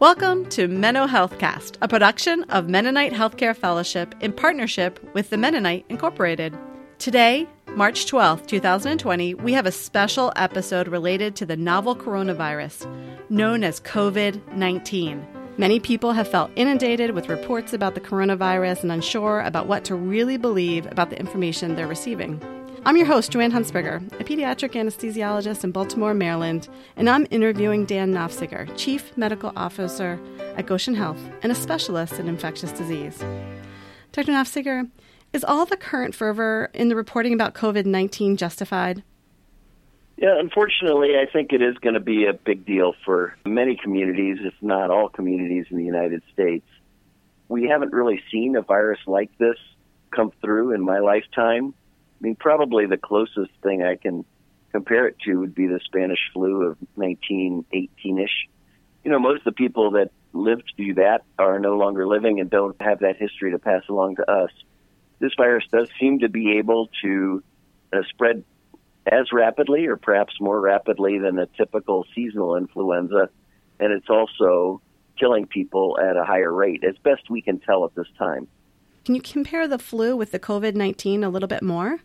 Welcome to Menno Healthcast, a production of Mennonite Healthcare Fellowship in partnership with the Mennonite Incorporated. Today, March 12, 2020, we have a special episode related to the novel coronavirus known as COVID 19. Many people have felt inundated with reports about the coronavirus and unsure about what to really believe about the information they're receiving. I'm your host, Joanne Hunsberger, a pediatric anesthesiologist in Baltimore, Maryland, and I'm interviewing Dan Nafziger, Chief Medical Officer at Goshen Health and a specialist in infectious disease. Dr. Nafziger, is all the current fervor in the reporting about COVID 19 justified? Yeah, unfortunately, I think it is going to be a big deal for many communities, if not all communities in the United States. We haven't really seen a virus like this come through in my lifetime. I mean, probably the closest thing I can compare it to would be the Spanish flu of 1918 ish. You know, most of the people that lived through that are no longer living and don't have that history to pass along to us. This virus does seem to be able to uh, spread as rapidly or perhaps more rapidly than a typical seasonal influenza, and it's also killing people at a higher rate, as best we can tell at this time. Can you compare the flu with the COVID 19 a little bit more?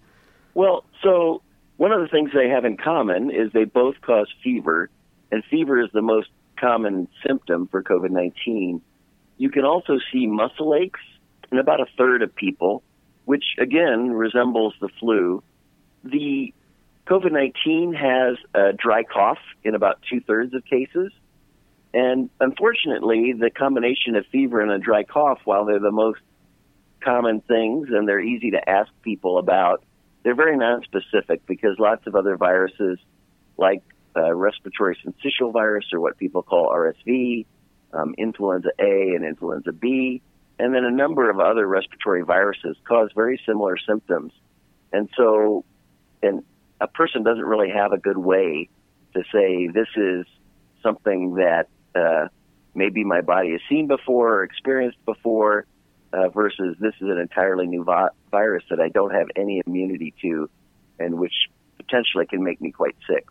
Well, so one of the things they have in common is they both cause fever, and fever is the most common symptom for COVID 19. You can also see muscle aches in about a third of people, which again resembles the flu. The COVID 19 has a dry cough in about two thirds of cases. And unfortunately, the combination of fever and a dry cough, while they're the most common things and they're easy to ask people about, they're very nonspecific because lots of other viruses, like uh, respiratory syncytial virus or what people call RSV, um, influenza A and influenza B, and then a number of other respiratory viruses cause very similar symptoms. And so, and a person doesn't really have a good way to say this is something that uh, maybe my body has seen before or experienced before uh, versus this is an entirely new vi- virus that I don't have any immunity to and which potentially can make me quite sick.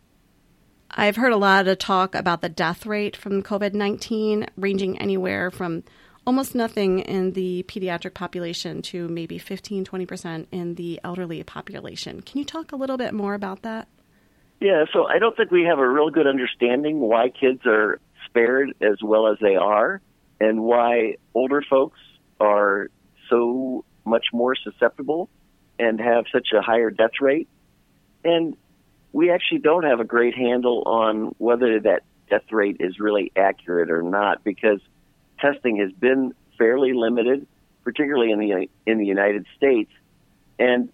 I've heard a lot of talk about the death rate from COVID 19 ranging anywhere from almost nothing in the pediatric population to maybe 15, 20% in the elderly population. Can you talk a little bit more about that? Yeah, so I don't think we have a real good understanding why kids are spared as well as they are and why older folks are so much more susceptible and have such a higher death rate. And we actually don't have a great handle on whether that death rate is really accurate or not because testing has been fairly limited, particularly in the in the United States. And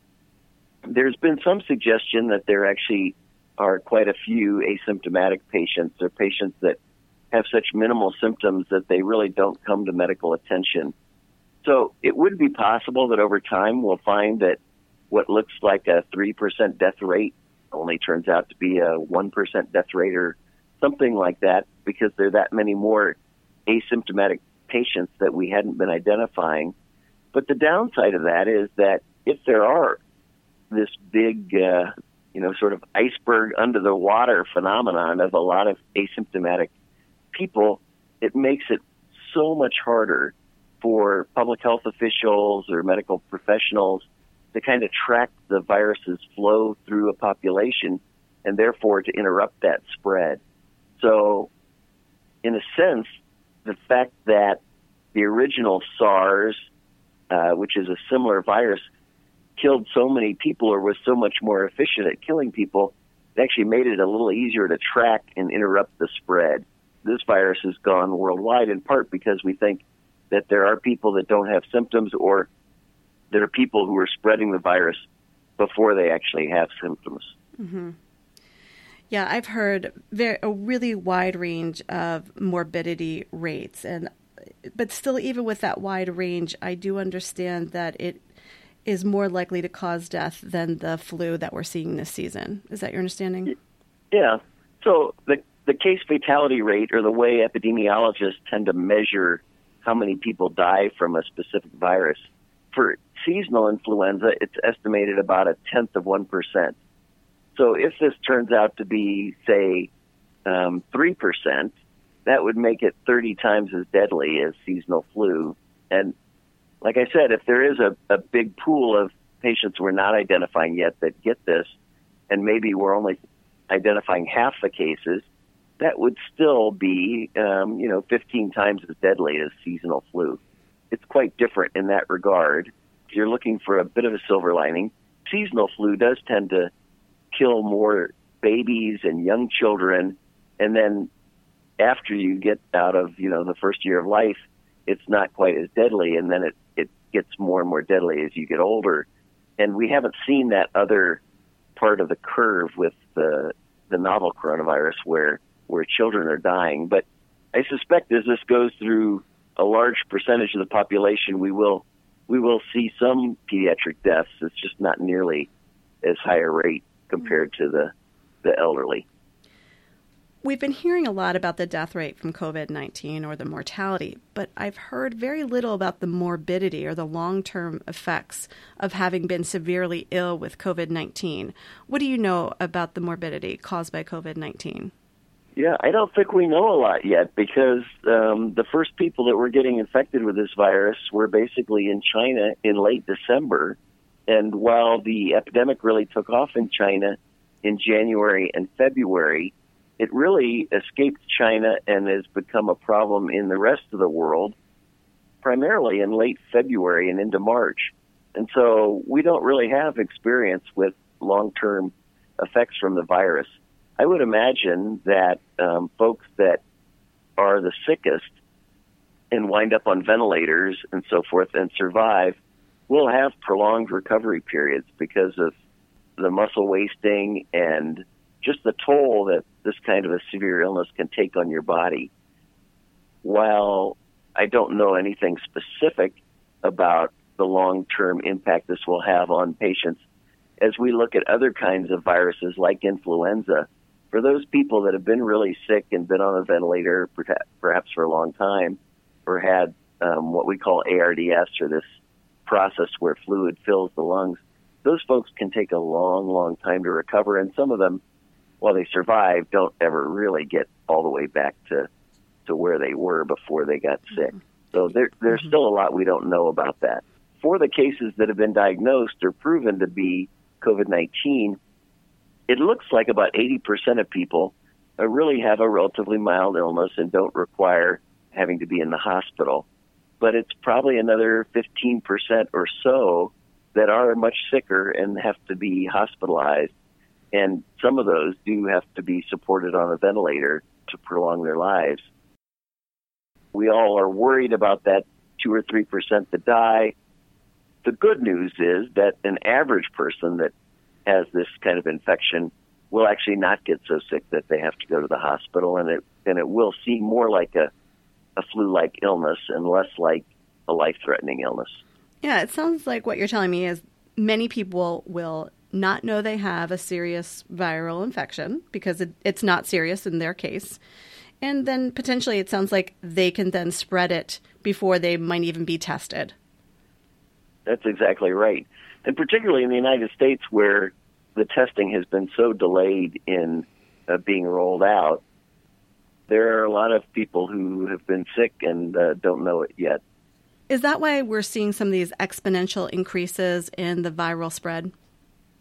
there's been some suggestion that there actually are quite a few asymptomatic patients or patients that have such minimal symptoms that they really don't come to medical attention. So it would be possible that over time we'll find that what looks like a 3% death rate only turns out to be a 1% death rate or something like that because there are that many more asymptomatic patients that we hadn't been identifying. But the downside of that is that if there are this big, uh, you know, sort of iceberg under the water phenomenon of a lot of asymptomatic people, it makes it so much harder for public health officials or medical professionals to kind of track the virus's flow through a population and therefore to interrupt that spread. So, in a sense, the fact that the original SARS, uh, which is a similar virus, killed so many people or was so much more efficient at killing people, it actually made it a little easier to track and interrupt the spread. This virus has gone worldwide in part because we think that there are people that don't have symptoms or there are people who are spreading the virus before they actually have symptoms. Mm-hmm. Yeah, I've heard very, a really wide range of morbidity rates, and but still, even with that wide range, I do understand that it is more likely to cause death than the flu that we're seeing this season. Is that your understanding? Yeah. So the the case fatality rate, or the way epidemiologists tend to measure how many people die from a specific virus, for seasonal influenza, it's estimated about a tenth of 1%. So if this turns out to be, say, um, 3%, that would make it 30 times as deadly as seasonal flu. And like I said, if there is a, a big pool of patients we're not identifying yet that get this, and maybe we're only identifying half the cases, that would still be, um, you know, 15 times as deadly as seasonal flu. It's quite different in that regard. If you're looking for a bit of a silver lining, seasonal flu does tend to kill more babies and young children, and then after you get out of, you know, the first year of life, it's not quite as deadly, and then it, it gets more and more deadly as you get older. And we haven't seen that other part of the curve with the the novel coronavirus where where children are dying. But I suspect as this goes through a large percentage of the population, we will we will see some pediatric deaths. It's just not nearly as high a rate compared to the the elderly. We've been hearing a lot about the death rate from COVID 19 or the mortality, but I've heard very little about the morbidity or the long term effects of having been severely ill with COVID 19. What do you know about the morbidity caused by COVID 19? Yeah, I don't think we know a lot yet because um, the first people that were getting infected with this virus were basically in China in late December. And while the epidemic really took off in China in January and February, it really escaped China and has become a problem in the rest of the world, primarily in late February and into March. And so we don't really have experience with long term effects from the virus. I would imagine that um, folks that are the sickest and wind up on ventilators and so forth and survive will have prolonged recovery periods because of the muscle wasting and just the toll that this kind of a severe illness can take on your body. While I don't know anything specific about the long term impact this will have on patients, as we look at other kinds of viruses like influenza, for those people that have been really sick and been on a ventilator perhaps for a long time, or had um, what we call ARDS, or this process where fluid fills the lungs, those folks can take a long, long time to recover, and some of them while they survive, don't ever really get all the way back to to where they were before they got sick. Mm-hmm. So there, there's mm-hmm. still a lot we don't know about that. For the cases that have been diagnosed or proven to be COVID 19, it looks like about 80% of people uh, really have a relatively mild illness and don't require having to be in the hospital. But it's probably another 15% or so that are much sicker and have to be hospitalized and some of those do have to be supported on a ventilator to prolong their lives. We all are worried about that two or three percent that die. The good news is that an average person that has this kind of infection will actually not get so sick that they have to go to the hospital, and it and it will seem more like a a flu-like illness and less like a life-threatening illness. Yeah, it sounds like what you're telling me is many people will not know they have a serious viral infection because it, it's not serious in their case. And then potentially it sounds like they can then spread it before they might even be tested. That's exactly right. And particularly in the United States where the testing has been so delayed in uh, being rolled out, there are a lot of people who have been sick and uh, don't know it yet. Is that why we're seeing some of these exponential increases in the viral spread?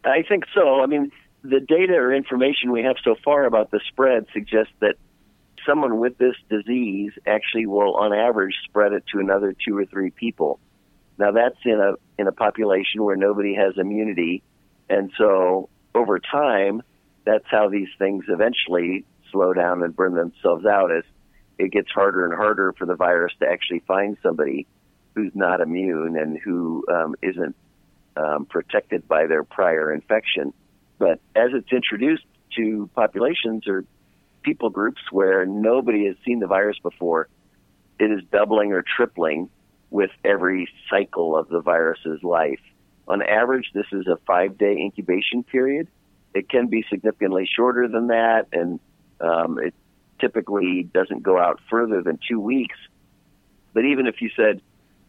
I think so. I mean, the data or information we have so far about the spread suggests that someone with this disease actually will, on average, spread it to another two or three people. Now, that's in a in a population where nobody has immunity, and so over time, that's how these things eventually slow down and burn themselves out as it gets harder and harder for the virus to actually find somebody who's not immune and who um, not um, protected by their prior infection. But as it's introduced to populations or people groups where nobody has seen the virus before, it is doubling or tripling with every cycle of the virus's life. On average, this is a five day incubation period. It can be significantly shorter than that, and um, it typically doesn't go out further than two weeks. But even if you said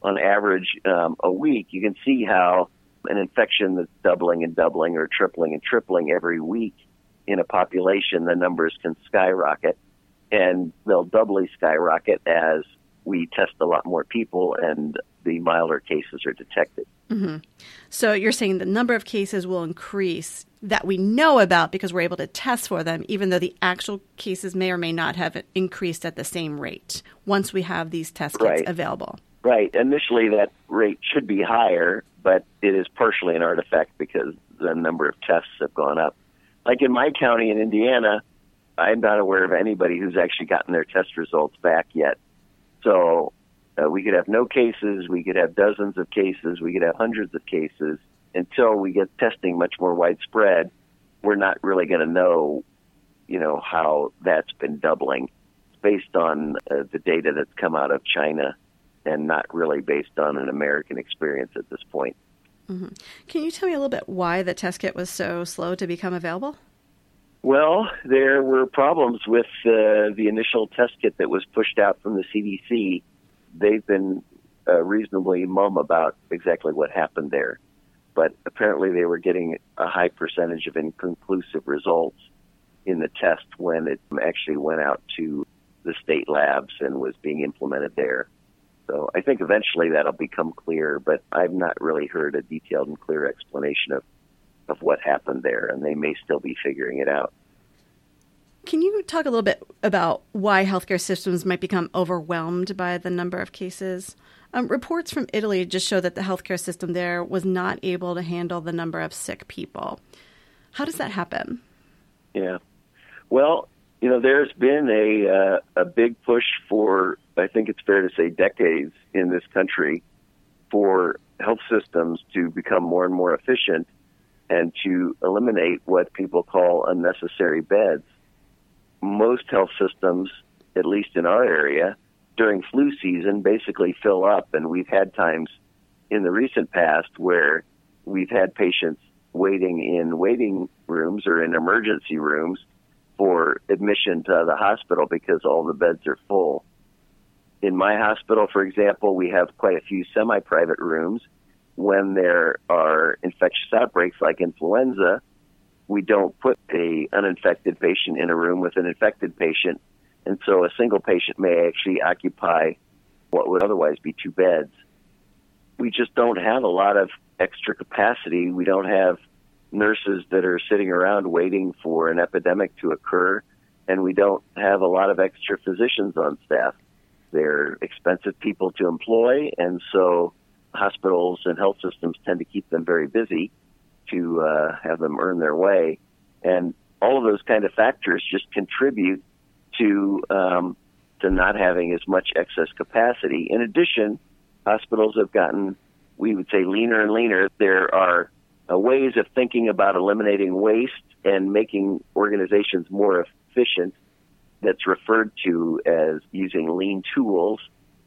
on average um, a week, you can see how an infection that's doubling and doubling or tripling and tripling every week in a population, the numbers can skyrocket. and they'll doubly skyrocket as we test a lot more people and the milder cases are detected. Mm-hmm. So you're saying the number of cases will increase that we know about because we're able to test for them, even though the actual cases may or may not have increased at the same rate once we have these test kits right. available. Right. Initially, that rate should be higher, but it is partially an artifact because the number of tests have gone up. Like in my county in Indiana, I'm not aware of anybody who's actually gotten their test results back yet. So uh, we could have no cases, we could have dozens of cases, we could have hundreds of cases. Until we get testing much more widespread, we're not really going to know, you know, how that's been doubling. Based on uh, the data that's come out of China and not really based on an American experience at this point. Mm-hmm. Can you tell me a little bit why the test kit was so slow to become available? Well, there were problems with uh, the initial test kit that was pushed out from the CDC. They've been uh, reasonably mum about exactly what happened there, but apparently they were getting a high percentage of inconclusive results in the test when it actually went out to the state labs and was being implemented there. So I think eventually that'll become clear, but I've not really heard a detailed and clear explanation of, of what happened there, and they may still be figuring it out. Can you talk a little bit about why healthcare systems might become overwhelmed by the number of cases? Um, reports from Italy just show that the healthcare system there was not able to handle the number of sick people. How does that happen? Yeah. Well, you know, there's been a uh, a big push for I think it's fair to say decades in this country for health systems to become more and more efficient and to eliminate what people call unnecessary beds. Most health systems, at least in our area, during flu season basically fill up and we've had times in the recent past where we've had patients waiting in waiting rooms or in emergency rooms for admission to the hospital because all the beds are full. In my hospital, for example, we have quite a few semi private rooms. When there are infectious outbreaks like influenza, we don't put a uninfected patient in a room with an infected patient, and so a single patient may actually occupy what would otherwise be two beds. We just don't have a lot of extra capacity. We don't have nurses that are sitting around waiting for an epidemic to occur, and we don't have a lot of extra physicians on staff. They're expensive people to employ, and so hospitals and health systems tend to keep them very busy to uh, have them earn their way. And all of those kind of factors just contribute to um, to not having as much excess capacity. In addition, hospitals have gotten, we would say, leaner and leaner. There are uh, ways of thinking about eliminating waste and making organizations more efficient that's referred to as using lean tools.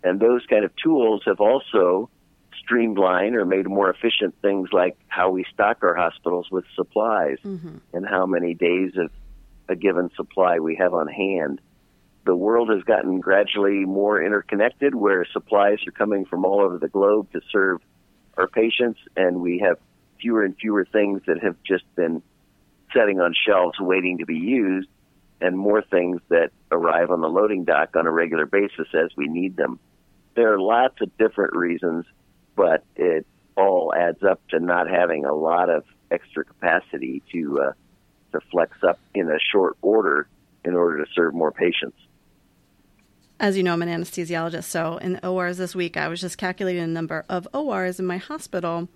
And those kind of tools have also streamlined or made more efficient things like how we stock our hospitals with supplies mm-hmm. and how many days of a given supply we have on hand. The world has gotten gradually more interconnected where supplies are coming from all over the globe to serve our patients, and we have fewer and fewer things that have just been setting on shelves waiting to be used, and more things that arrive on the loading dock on a regular basis as we need them. There are lots of different reasons, but it all adds up to not having a lot of extra capacity to uh, to flex up in a short order in order to serve more patients. As you know, I'm an anesthesiologist, so in ORs this week, I was just calculating the number of ORs in my hospital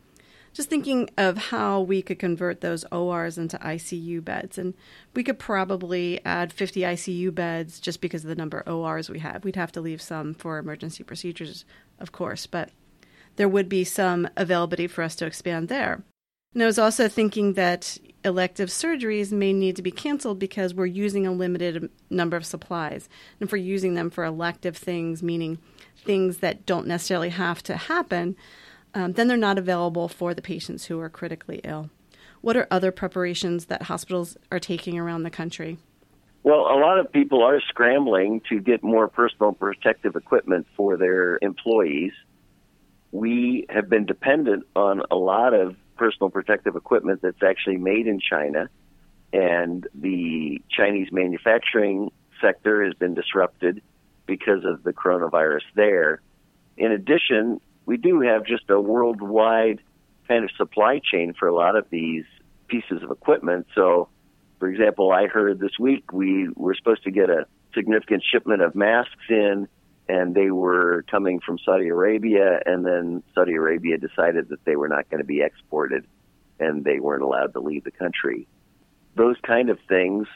just thinking of how we could convert those ORs into ICU beds. And we could probably add 50 ICU beds just because of the number of ORs we have. We'd have to leave some for emergency procedures, of course, but there would be some availability for us to expand there. And I was also thinking that elective surgeries may need to be canceled because we're using a limited number of supplies. And if we're using them for elective things, meaning things that don't necessarily have to happen, um, then they're not available for the patients who are critically ill. What are other preparations that hospitals are taking around the country? Well, a lot of people are scrambling to get more personal protective equipment for their employees. We have been dependent on a lot of personal protective equipment that's actually made in China, and the Chinese manufacturing sector has been disrupted because of the coronavirus there. In addition, we do have just a worldwide kind of supply chain for a lot of these pieces of equipment. So, for example, I heard this week we were supposed to get a significant shipment of masks in, and they were coming from Saudi Arabia, and then Saudi Arabia decided that they were not going to be exported and they weren't allowed to leave the country. Those kind of things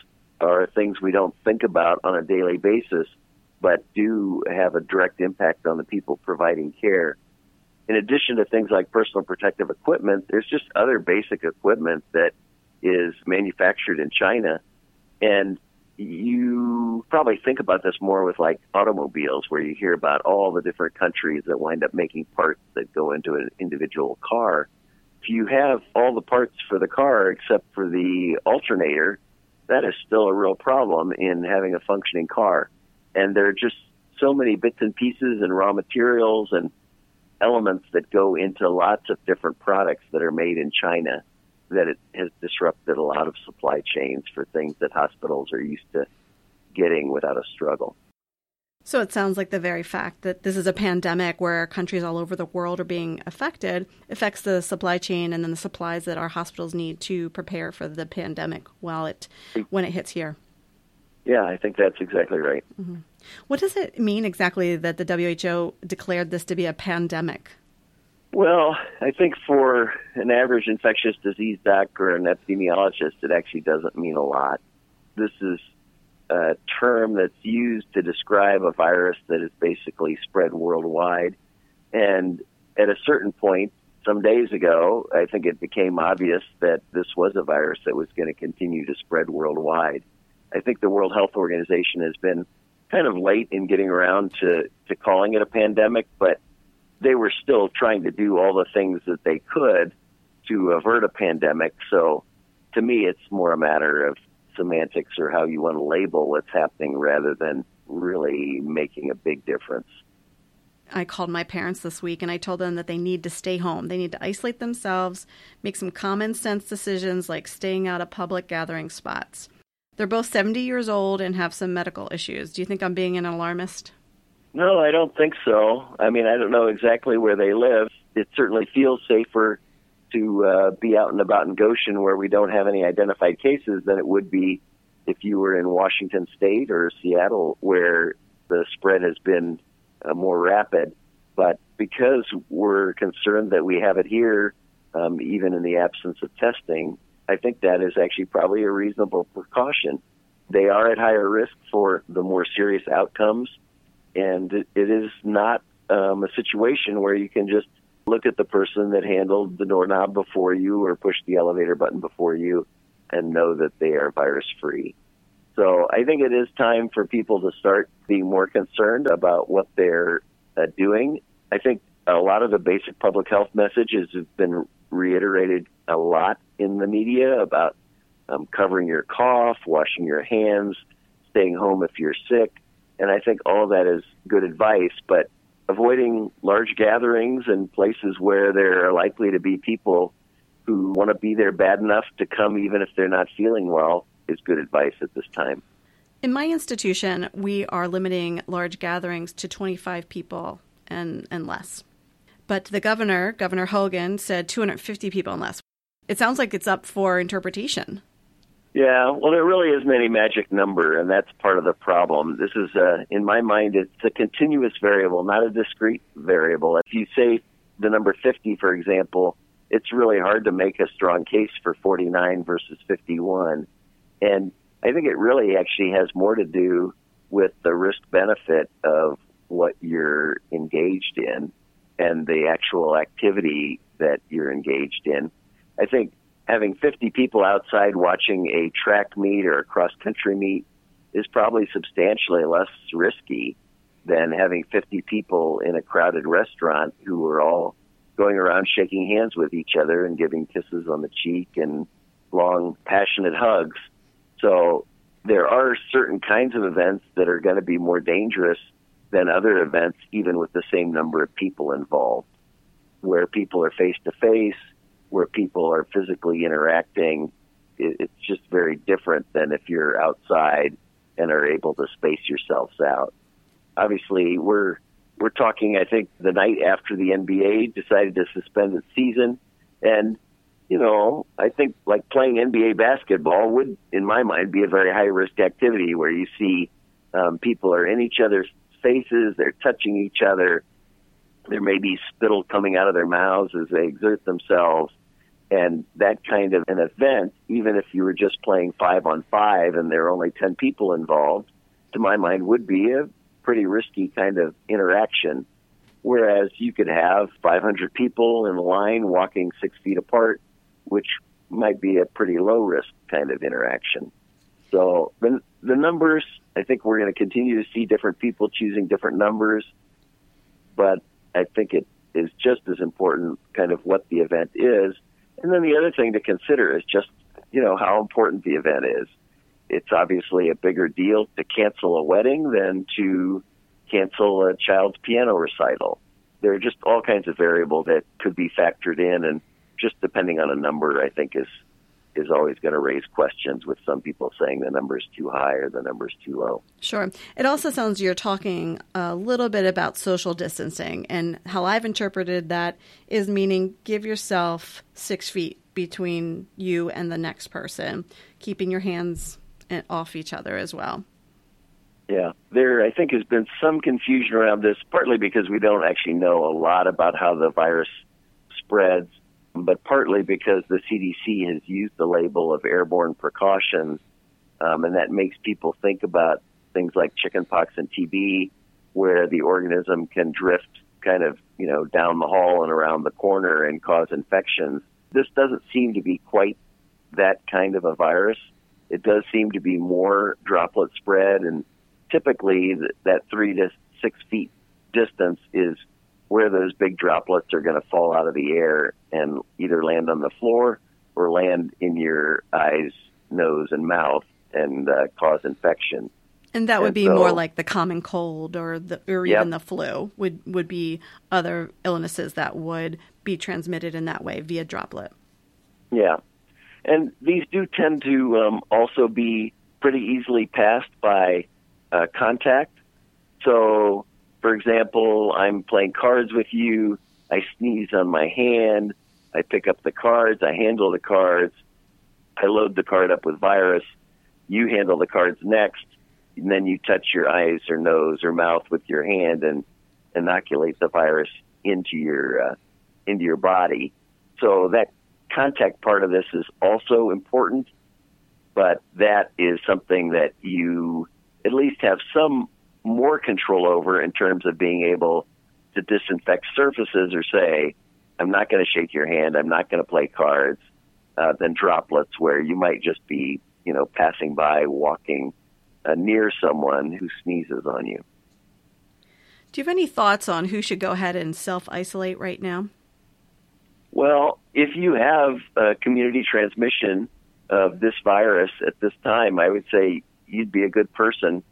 are things we don't think about on a daily basis, but do have a direct impact on the people providing care. In addition to things like personal protective equipment, there's just other basic equipment that is manufactured in China. And you probably think about this more with like automobiles, where you hear about all the different countries that wind up making parts that go into an individual car. If you have all the parts for the car except for the alternator, that is still a real problem in having a functioning car. And there are just so many bits and pieces and raw materials and elements that go into lots of different products that are made in China that it has disrupted a lot of supply chains for things that hospitals are used to getting without a struggle. So it sounds like the very fact that this is a pandemic where countries all over the world are being affected affects the supply chain and then the supplies that our hospitals need to prepare for the pandemic while it when it hits here. Yeah, I think that's exactly right. Mm-hmm. What does it mean exactly that the WHO declared this to be a pandemic? Well, I think for an average infectious disease doctor or an epidemiologist, it actually doesn't mean a lot. This is a term that's used to describe a virus that is basically spread worldwide. And at a certain point, some days ago, I think it became obvious that this was a virus that was going to continue to spread worldwide. I think the World Health Organization has been kind of late in getting around to, to calling it a pandemic, but they were still trying to do all the things that they could to avert a pandemic. So to me, it's more a matter of semantics or how you want to label what's happening rather than really making a big difference. I called my parents this week and I told them that they need to stay home. They need to isolate themselves, make some common sense decisions like staying out of public gathering spots. They're both 70 years old and have some medical issues. Do you think I'm being an alarmist? No, I don't think so. I mean, I don't know exactly where they live. It certainly feels safer to uh, be out and about in Goshen where we don't have any identified cases than it would be if you were in Washington State or Seattle where the spread has been uh, more rapid. But because we're concerned that we have it here, um, even in the absence of testing, I think that is actually probably a reasonable precaution. They are at higher risk for the more serious outcomes and it, is not um, a situation where you can just look at the person that handled the doorknob before you or pushed the elevator button before you and know that they are virus free. So I think it is time for people to start being more concerned about what they're uh, doing. I think a lot of the basic public health messages have been reiterated a lot in the media about um, covering your cough, washing your hands, staying home if you're sick, and I think all that is good advice, but avoiding large gatherings and places where there are likely to be people who want to be there bad enough to come even if they're not feeling well is good advice at this time. In my institution, we are limiting large gatherings to 25 people and, and less. But the governor, Governor Hogan, said 250 people and less. It sounds like it's up for interpretation. Yeah, well, there really isn't any magic number, and that's part of the problem. This is, uh, in my mind, it's a continuous variable, not a discrete variable. If you say the number 50, for example, it's really hard to make a strong case for 49 versus 51. And I think it really actually has more to do with the risk benefit of what you're engaged in and the actual activity that you're engaged in. I think having 50 people outside watching a track meet or a cross country meet is probably substantially less risky than having 50 people in a crowded restaurant who are all going around shaking hands with each other and giving kisses on the cheek and long, passionate hugs. So there are certain kinds of events that are going to be more dangerous than other events, even with the same number of people involved, where people are face to face where people are physically interacting, it, it's just very different than if you're outside and are able to space yourselves out. Obviously, we're we're talking. I think the night after the NBA decided to suspend its season, and you know, I think like playing NBA basketball would, in my mind, be a very high risk activity where you see um, people are in each other's faces, they're touching each other, there may be spittle coming out of their mouths as they exert themselves. And that kind of an event, even if you were just playing five on five and there are only 10 people involved, to my mind would be a pretty risky kind of interaction. Whereas you could have 500 people in line walking six feet apart, which might be a pretty low risk kind of interaction. So the, the numbers, I think we're going to continue to see different people choosing different numbers, but I think it is just as important kind of what the event is. And then the other thing to consider is just, you know, how important the event is. It's obviously a bigger deal to cancel a wedding than to cancel a child's piano recital. There are just all kinds of variables that could be factored in and just depending on a number, I think is is always going to raise questions with some people saying the number is too high or the number is too low. Sure. It also sounds you're talking a little bit about social distancing, and how I've interpreted that is meaning give yourself six feet between you and the next person, keeping your hands eh, off each other as well. Yeah, there I think has been some confusion around this, partly because we don't actually know a lot about how the virus spreads but partly because the CDC has used the label of airborne precautions, um, and that makes people think about things like chickenpox and TB, where the organism can drift kind of, you know, down the hall and around the corner and cause infections. This doesn't seem to be quite that kind of a virus. It does seem to be more droplet spread, and typically that three to six feet distance is where those big droplets are going to fall out of the air and either land on the floor or land in your eyes, nose, and mouth and uh, cause infection. And that would and be so, more like the common cold or the or yep. even the flu would would be other illnesses that would be transmitted in that way via droplet. Yeah, and these do tend to um, also be pretty easily passed by uh, contact. So for example, I'm playing cards with you. I sneeze on my hand. I pick up the cards. I handle the cards. I load the card up with virus. You handle the cards next. And then you touch your eyes or nose or mouth with your hand and inoculate the virus into your uh, into your body. So that contact part of this is also important, but that is something that you at least have some more control over in terms of being able to disinfect surfaces or say, I'm not going to shake your hand, I'm not going to play cards, uh, than droplets where you might just be, you know, passing by, walking uh, near someone who sneezes on you. Do you have any thoughts on who should go ahead and self isolate right now? Well, if you have a community transmission of this virus at this time, I would say you'd be a good person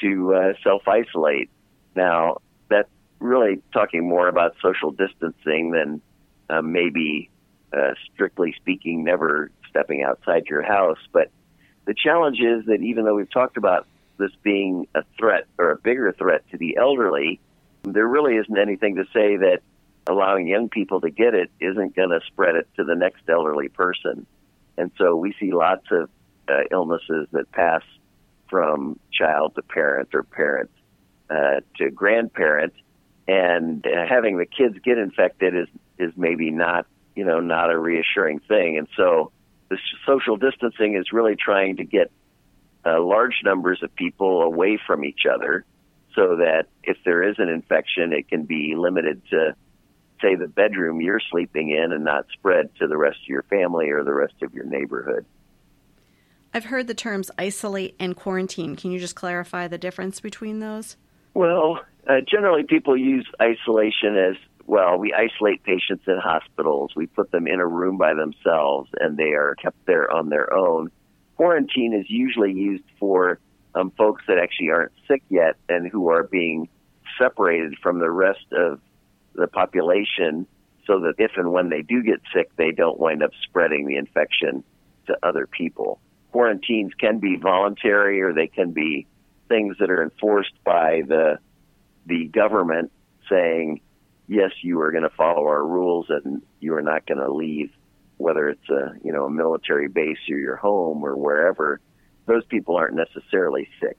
to uh, self isolate. Now, that's really talking more about social distancing than uh, maybe, uh, strictly speaking, never stepping outside your house. But the challenge is that even though we've talked about this being a threat or a bigger threat to the elderly, there really isn't anything to say that allowing young people to get it isn't going to spread it to the next elderly person. And so we see lots of uh, illnesses that pass from child to parent or parent uh, to grandparent, and uh, having the kids get infected is is maybe not you know not a reassuring thing. And so the social distancing is really trying to get uh, large numbers of people away from each other, so that if there is an infection, it can be limited to say the bedroom you're sleeping in and not spread to the rest of your family or the rest of your neighborhood. I've heard the terms isolate and quarantine. Can you just clarify the difference between those? Well, uh, generally people use isolation as well, we isolate patients in hospitals. We put them in a room by themselves and they are kept there on their own. Quarantine is usually used for um, folks that actually aren't sick yet and who are being separated from the rest of the population so that if and when they do get sick, they don't wind up spreading the infection to other people quarantines can be voluntary or they can be things that are enforced by the the government saying, yes, you are going to follow our rules and you are not going to leave, whether it's a you know a military base or your home or wherever. Those people aren't necessarily sick.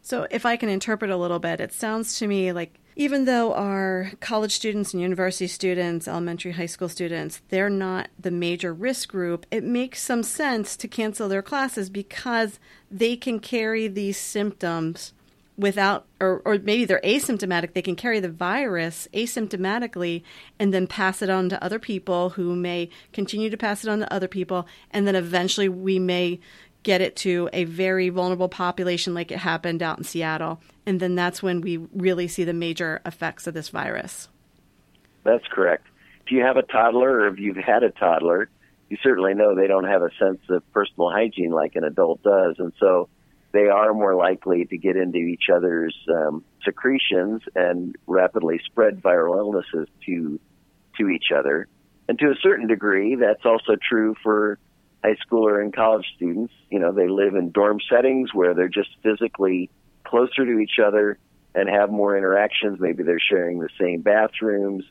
So, if I can interpret a little bit, it sounds to me like even though our college students and university students, elementary, high school students, they're not the major risk group, it makes some sense to cancel their classes because they can carry these symptoms without, or, or maybe they're asymptomatic, they can carry the virus asymptomatically and then pass it on to other people who may continue to pass it on to other people. And then eventually we may get it to a very vulnerable population like it happened out in Seattle. And then that's when we really see the major effects of this virus. That's correct. If you have a toddler or if you've had a toddler, you certainly know they don't have a sense of personal hygiene like an adult does. And so they are more likely to get into each other's um, secretions and rapidly spread viral illnesses to to each other. And to a certain degree, that's also true for high schooler and college students. You know, they live in dorm settings where they're just physically closer to each other and have more interactions. Maybe they're sharing the same bathrooms,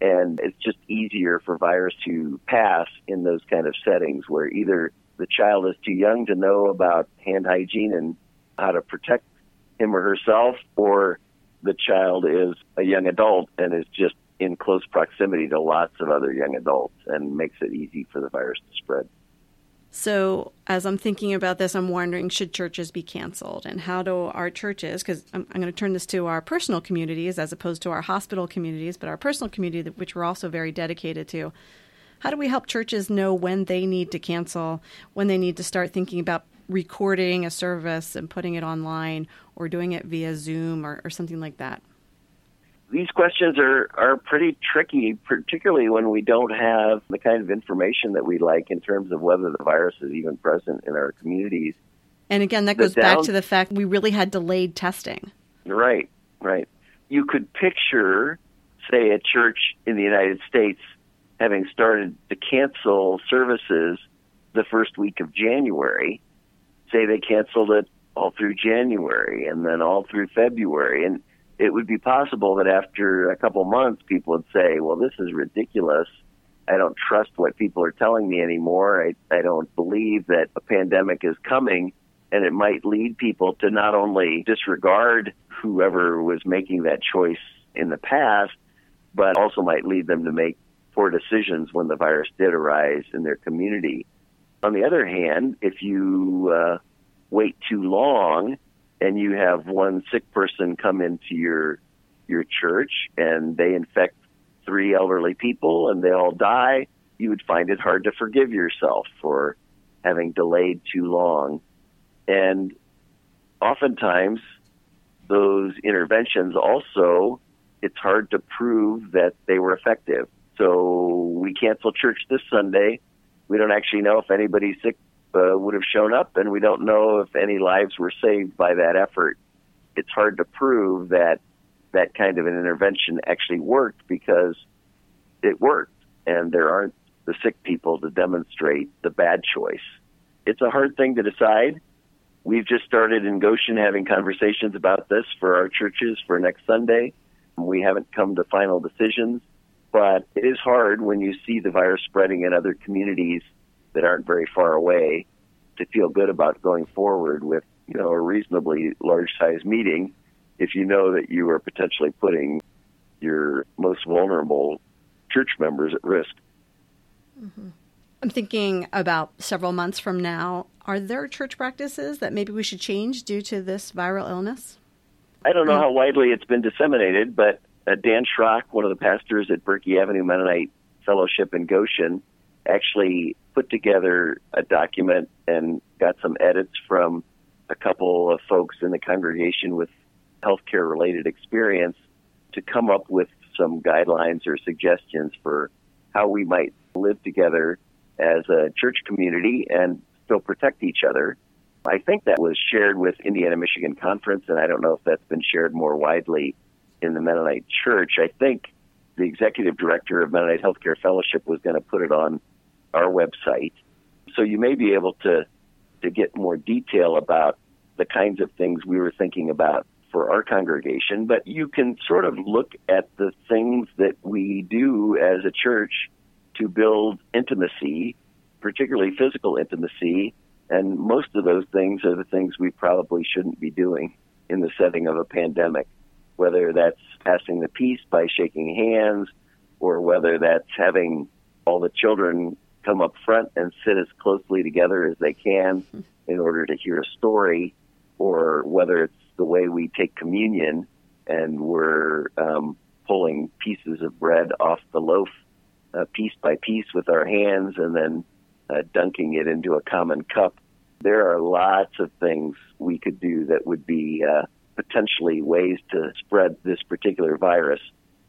and it's just easier for virus to pass in those kind of settings where either the child is too young to know about hand hygiene and how to protect him or herself, or the child is a young adult and is just in close proximity to lots of other young adults and makes it easy for the virus to spread. So, as I'm thinking about this, I'm wondering should churches be canceled? And how do our churches, because I'm, I'm, going to turn this to our personal communities as opposed to our hospital communities, but our personal community, which we're also very dedicated to, how do we help churches know when they need to cancel, when they need to start thinking about recording a service and putting it online or doing it via Zoom or, or something like that? These questions are, are pretty tricky, particularly when we don't have the kind of information that we like in terms of whether the virus is even present in our communities. And again, that goes down, back to the fact we really had delayed testing. Right, right. You could picture, say, a church in the United States having started to cancel services the first week of January. Say they canceled it all through January and then all through February. And it would be possible that after a couple months, people would say, well, this is ridiculous. I don't trust what people are telling me anymore. I, I don't believe that a pandemic is coming. And it might lead people to not only disregard whoever was making that choice in the past, but also might lead them to make poor decisions when the virus did arise in their community. On the other hand, if you uh, wait too long, and you have one sick person come into your your church and they infect three elderly people and they all die, you would find it hard to forgive yourself for having delayed too long. And oftentimes those interventions also it's hard to prove that they were effective. So we cancel church this Sunday. We don't actually know if anybody's sick uh, would have shown up, and we don't know if any lives were saved by that effort. It's hard to prove that that kind of an intervention actually worked because it worked, and there aren't the sick people to demonstrate the bad choice. It's a hard thing to decide. We've just started in Goshen having conversations about this for our churches for next Sunday. We haven't come to final decisions, but it is hard when you see the virus spreading in other communities that aren't very far away to feel good about going forward with you know a reasonably large size meeting if you know that you are potentially putting your most vulnerable church members at risk. Mm-hmm. I'm thinking about several months from now. Are there church practices that maybe we should change due to this viral illness? I don't know how widely it's been disseminated, but uh, Dan Schrock, one of the pastors at Berkey Avenue Mennonite Fellowship in Goshen, actually put together a document and got some edits from a couple of folks in the congregation with healthcare related experience to come up with some guidelines or suggestions for how we might live together as a church community and still protect each other. I think that was shared with Indiana Michigan Conference, and I don't know if that's been shared more widely in the Mennonite Church. I think the executive director of Mennonite Healthcare Fellowship was going to put it on our website. So you may be able to, to get more detail about the kinds of things we were thinking about for our congregation, but you can sort of look at the things that we do as a church to build intimacy, particularly physical intimacy, and most of those things are the things we probably shouldn't be doing in the setting of a pandemic, whether that's passing the peace by shaking hands, or whether that's having all the children come up front and sit as closely together as they can in order to hear a story, or whether it's the way we take communion and we're um, pulling pieces of bread off the loaf uh, piece by piece with our hands and then uh, dunking it into a common cup. There are lots of things we could do that would be uh, potentially ways to spread this particular virus.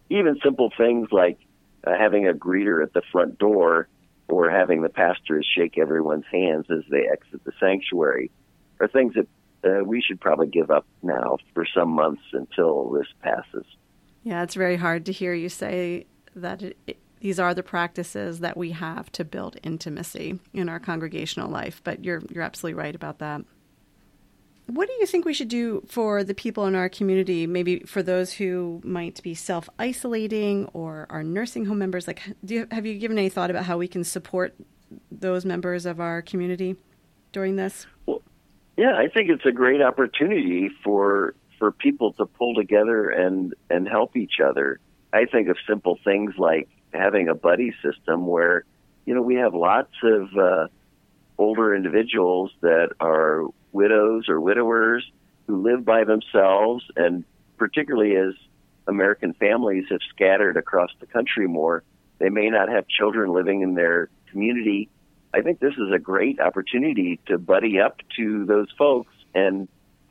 Even simple things like uh, having a greeter at the front door or having the pastors shake everyone's hands as they exit the sanctuary are things that uh, we should probably give up now for some months until this passes. Yeah, it's very hard to hear you say that it, it, these are the practices that we have to build intimacy in our congregational life. But you're you're absolutely right about that. What do you think we should do for the people in our community? Maybe for those who might be self isolating or are nursing home members. Like, do you, have you given any thought about how we can support those members of our community during this? Well, yeah, I think it's a great opportunity for for people to pull together and and help each other. I think of simple things like having a buddy system where you know we have lots of uh, older individuals that are widows or widowers who live by themselves, and particularly as American families have scattered across the country more, they may not have children living in their community. I think this is a great opportunity to buddy up to those folks and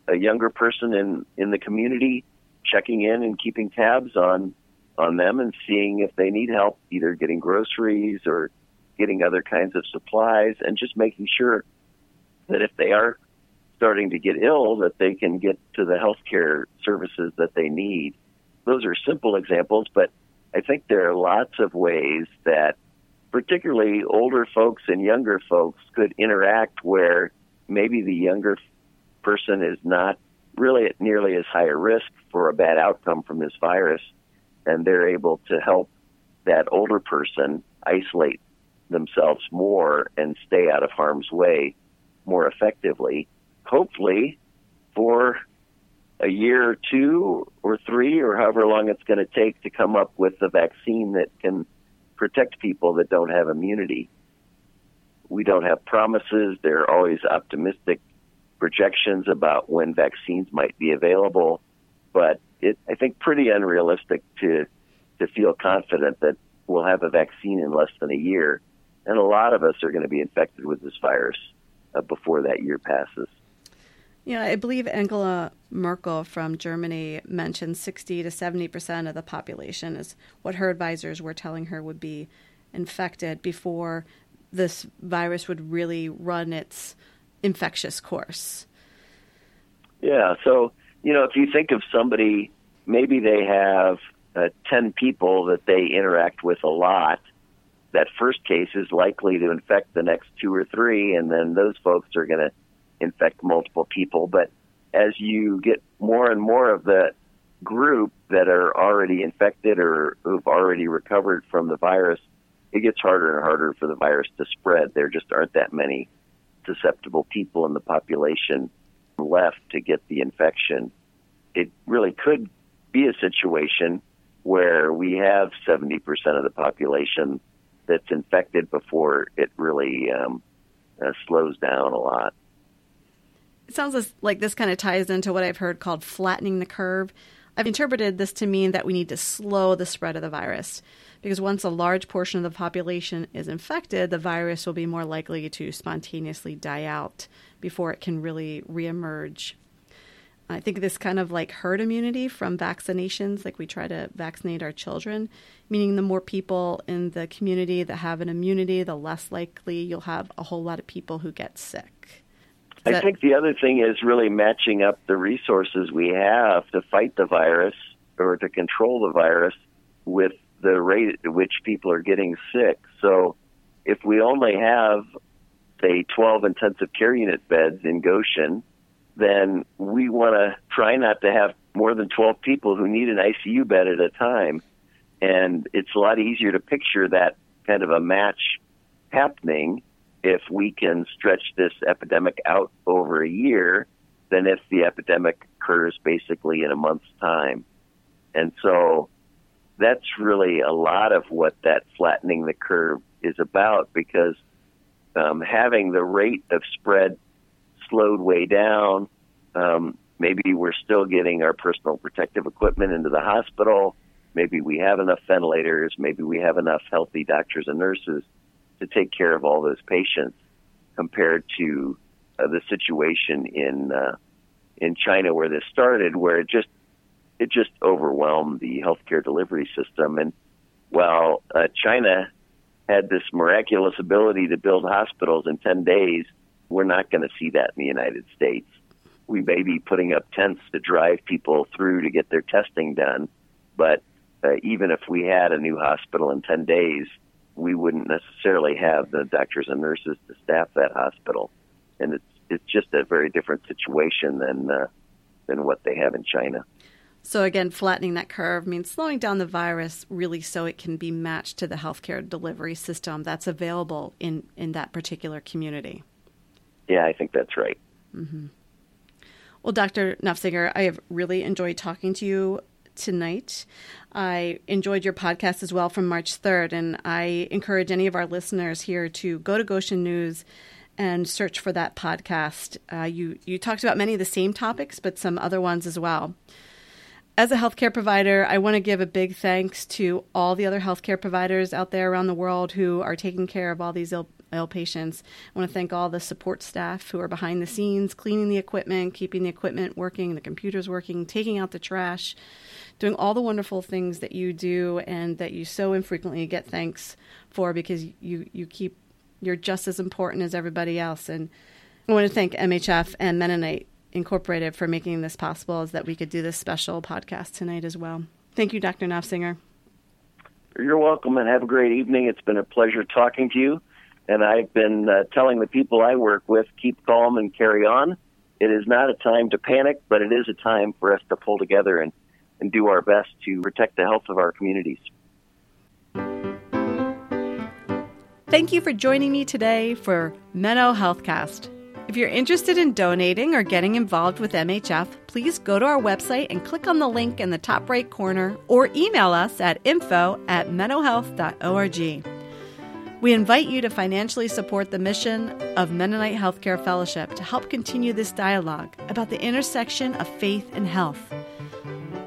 a younger person in in the community checking in and keeping tabs on on them and seeing if they need help either getting groceries or getting other kinds of supplies and just making sure that if they are starting to get ill that they can get to the healthcare services that they need. Those are simple examples, but I think there are lots of ways that particularly older folks and younger folks could interact where maybe the younger person is not really at nearly as high a risk for a bad outcome from this virus, and they're able to help that older person isolate themselves more and stay out of harm's way more effectively. Hopefully, for a year or two or three or however long it's going to take to come up with a vaccine that can protect people that don't have immunity. We don't have promises. There are always optimistic projections about when vaccines might be available, but it, I think, pretty unrealistic to to feel confident that we'll have a vaccine in less than a year. And a lot of us are going to be infected with this virus uh, before that year passes. Yeah, I believe Angela Merkel from Germany mentioned 60 to 70 percent of the population is what her advisors were telling her would be infected before this virus would really run its infectious course. Yeah, so, you know, if you think of somebody, maybe they have uh, 10 people that they interact with a lot, that first case is likely to infect the next two or three, and then those folks are going to infect multiple people. But as you get more and more of the group that are already infected or who've already recovered from the virus, it gets harder and harder for the virus to spread. There just aren't that many susceptible people in the population left to get the infection. It really could be a situation where we have 70% of the population that's infected before it really um, uh, slows down a lot it sounds like this kind of ties into what I've heard called flattening the curve. I've interpreted this to mean that we need to slow the spread of the virus because once a large portion of the population is infected, the virus will be more likely to spontaneously die out before it can really reemerge. I think this kind of like herd immunity from vaccinations, like we try to vaccinate our children, meaning the more people in the community that have an immunity, the less likely you'll have a whole lot of people who get sick. I think the other thing is really matching up the resources we have to fight the virus or to control the virus with the rate at which people are getting sick. So if we only have, say, 12 intensive care unit beds in Goshen then we want to try not to have more than 12 people who need an ICU bed at a time. And it's a lot easier to picture that kind of a match happening if we can stretch this epidemic out over a year than if the epidemic occurs basically in a month's time. And so that's really a lot of what that flattening the curve is about because um, having the rate of spread slowed way down, um, maybe we're still getting our personal protective equipment into the hospital. Maybe we have enough ventilators. Maybe we have enough healthy doctors and nurses to take care of all those patients compared to uh, the situation in uh, in China where this started, where it just it just overwhelmed the healthcare delivery system. And while uh, China had this miraculous ability to build hospitals in 10 days, we're not going to see that in the United States. We may be putting up tents to drive people through to get their testing done, but uh, even if we had a new hospital in 10 days, we wouldn't necessarily have the doctors and nurses to staff that hospital. And it's it's just a very different situation than uh, than what they have in China. So again, flattening that curve means slowing down the virus really so it can be matched to the healthcare delivery system that's available in in that particular community. Yeah, I think that's right. Mm-hmm. Well, Dr. Nafziger, I have really enjoyed talking to you tonight. I enjoyed your podcast as well from March 3rd, and I encourage any of our listeners here to go to Goshen News and search for that podcast. Uh, you you talked about many of the same topics, but some other ones as well. As a healthcare provider, I want to give a big thanks to all the other healthcare providers out there around the world who are taking care of all these ill, ill patients. I want to thank all the support staff who are behind the scenes, cleaning the equipment, keeping the equipment working, the computers working, taking out the trash, doing all the wonderful things that you do and that you so infrequently get thanks for because you, you keep you're just as important as everybody else. And I want to thank MHF and Mennonite Incorporated for making this possible, as that we could do this special podcast tonight as well. Thank you, Dr. Nafziger. You're welcome, and have a great evening. It's been a pleasure talking to you. And I've been uh, telling the people I work with keep calm and carry on. It is not a time to panic, but it is a time for us to pull together and, and do our best to protect the health of our communities. Thank you for joining me today for Menno Healthcast. If you're interested in donating or getting involved with MHF, please go to our website and click on the link in the top right corner or email us at info at mennohealth.org. We invite you to financially support the mission of Mennonite Healthcare Fellowship to help continue this dialogue about the intersection of faith and health.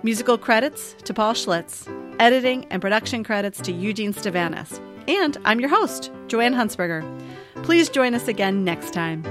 Musical credits to Paul Schlitz, editing and production credits to Eugene Stavanis. And I'm your host, Joanne Huntsberger. Please join us again next time.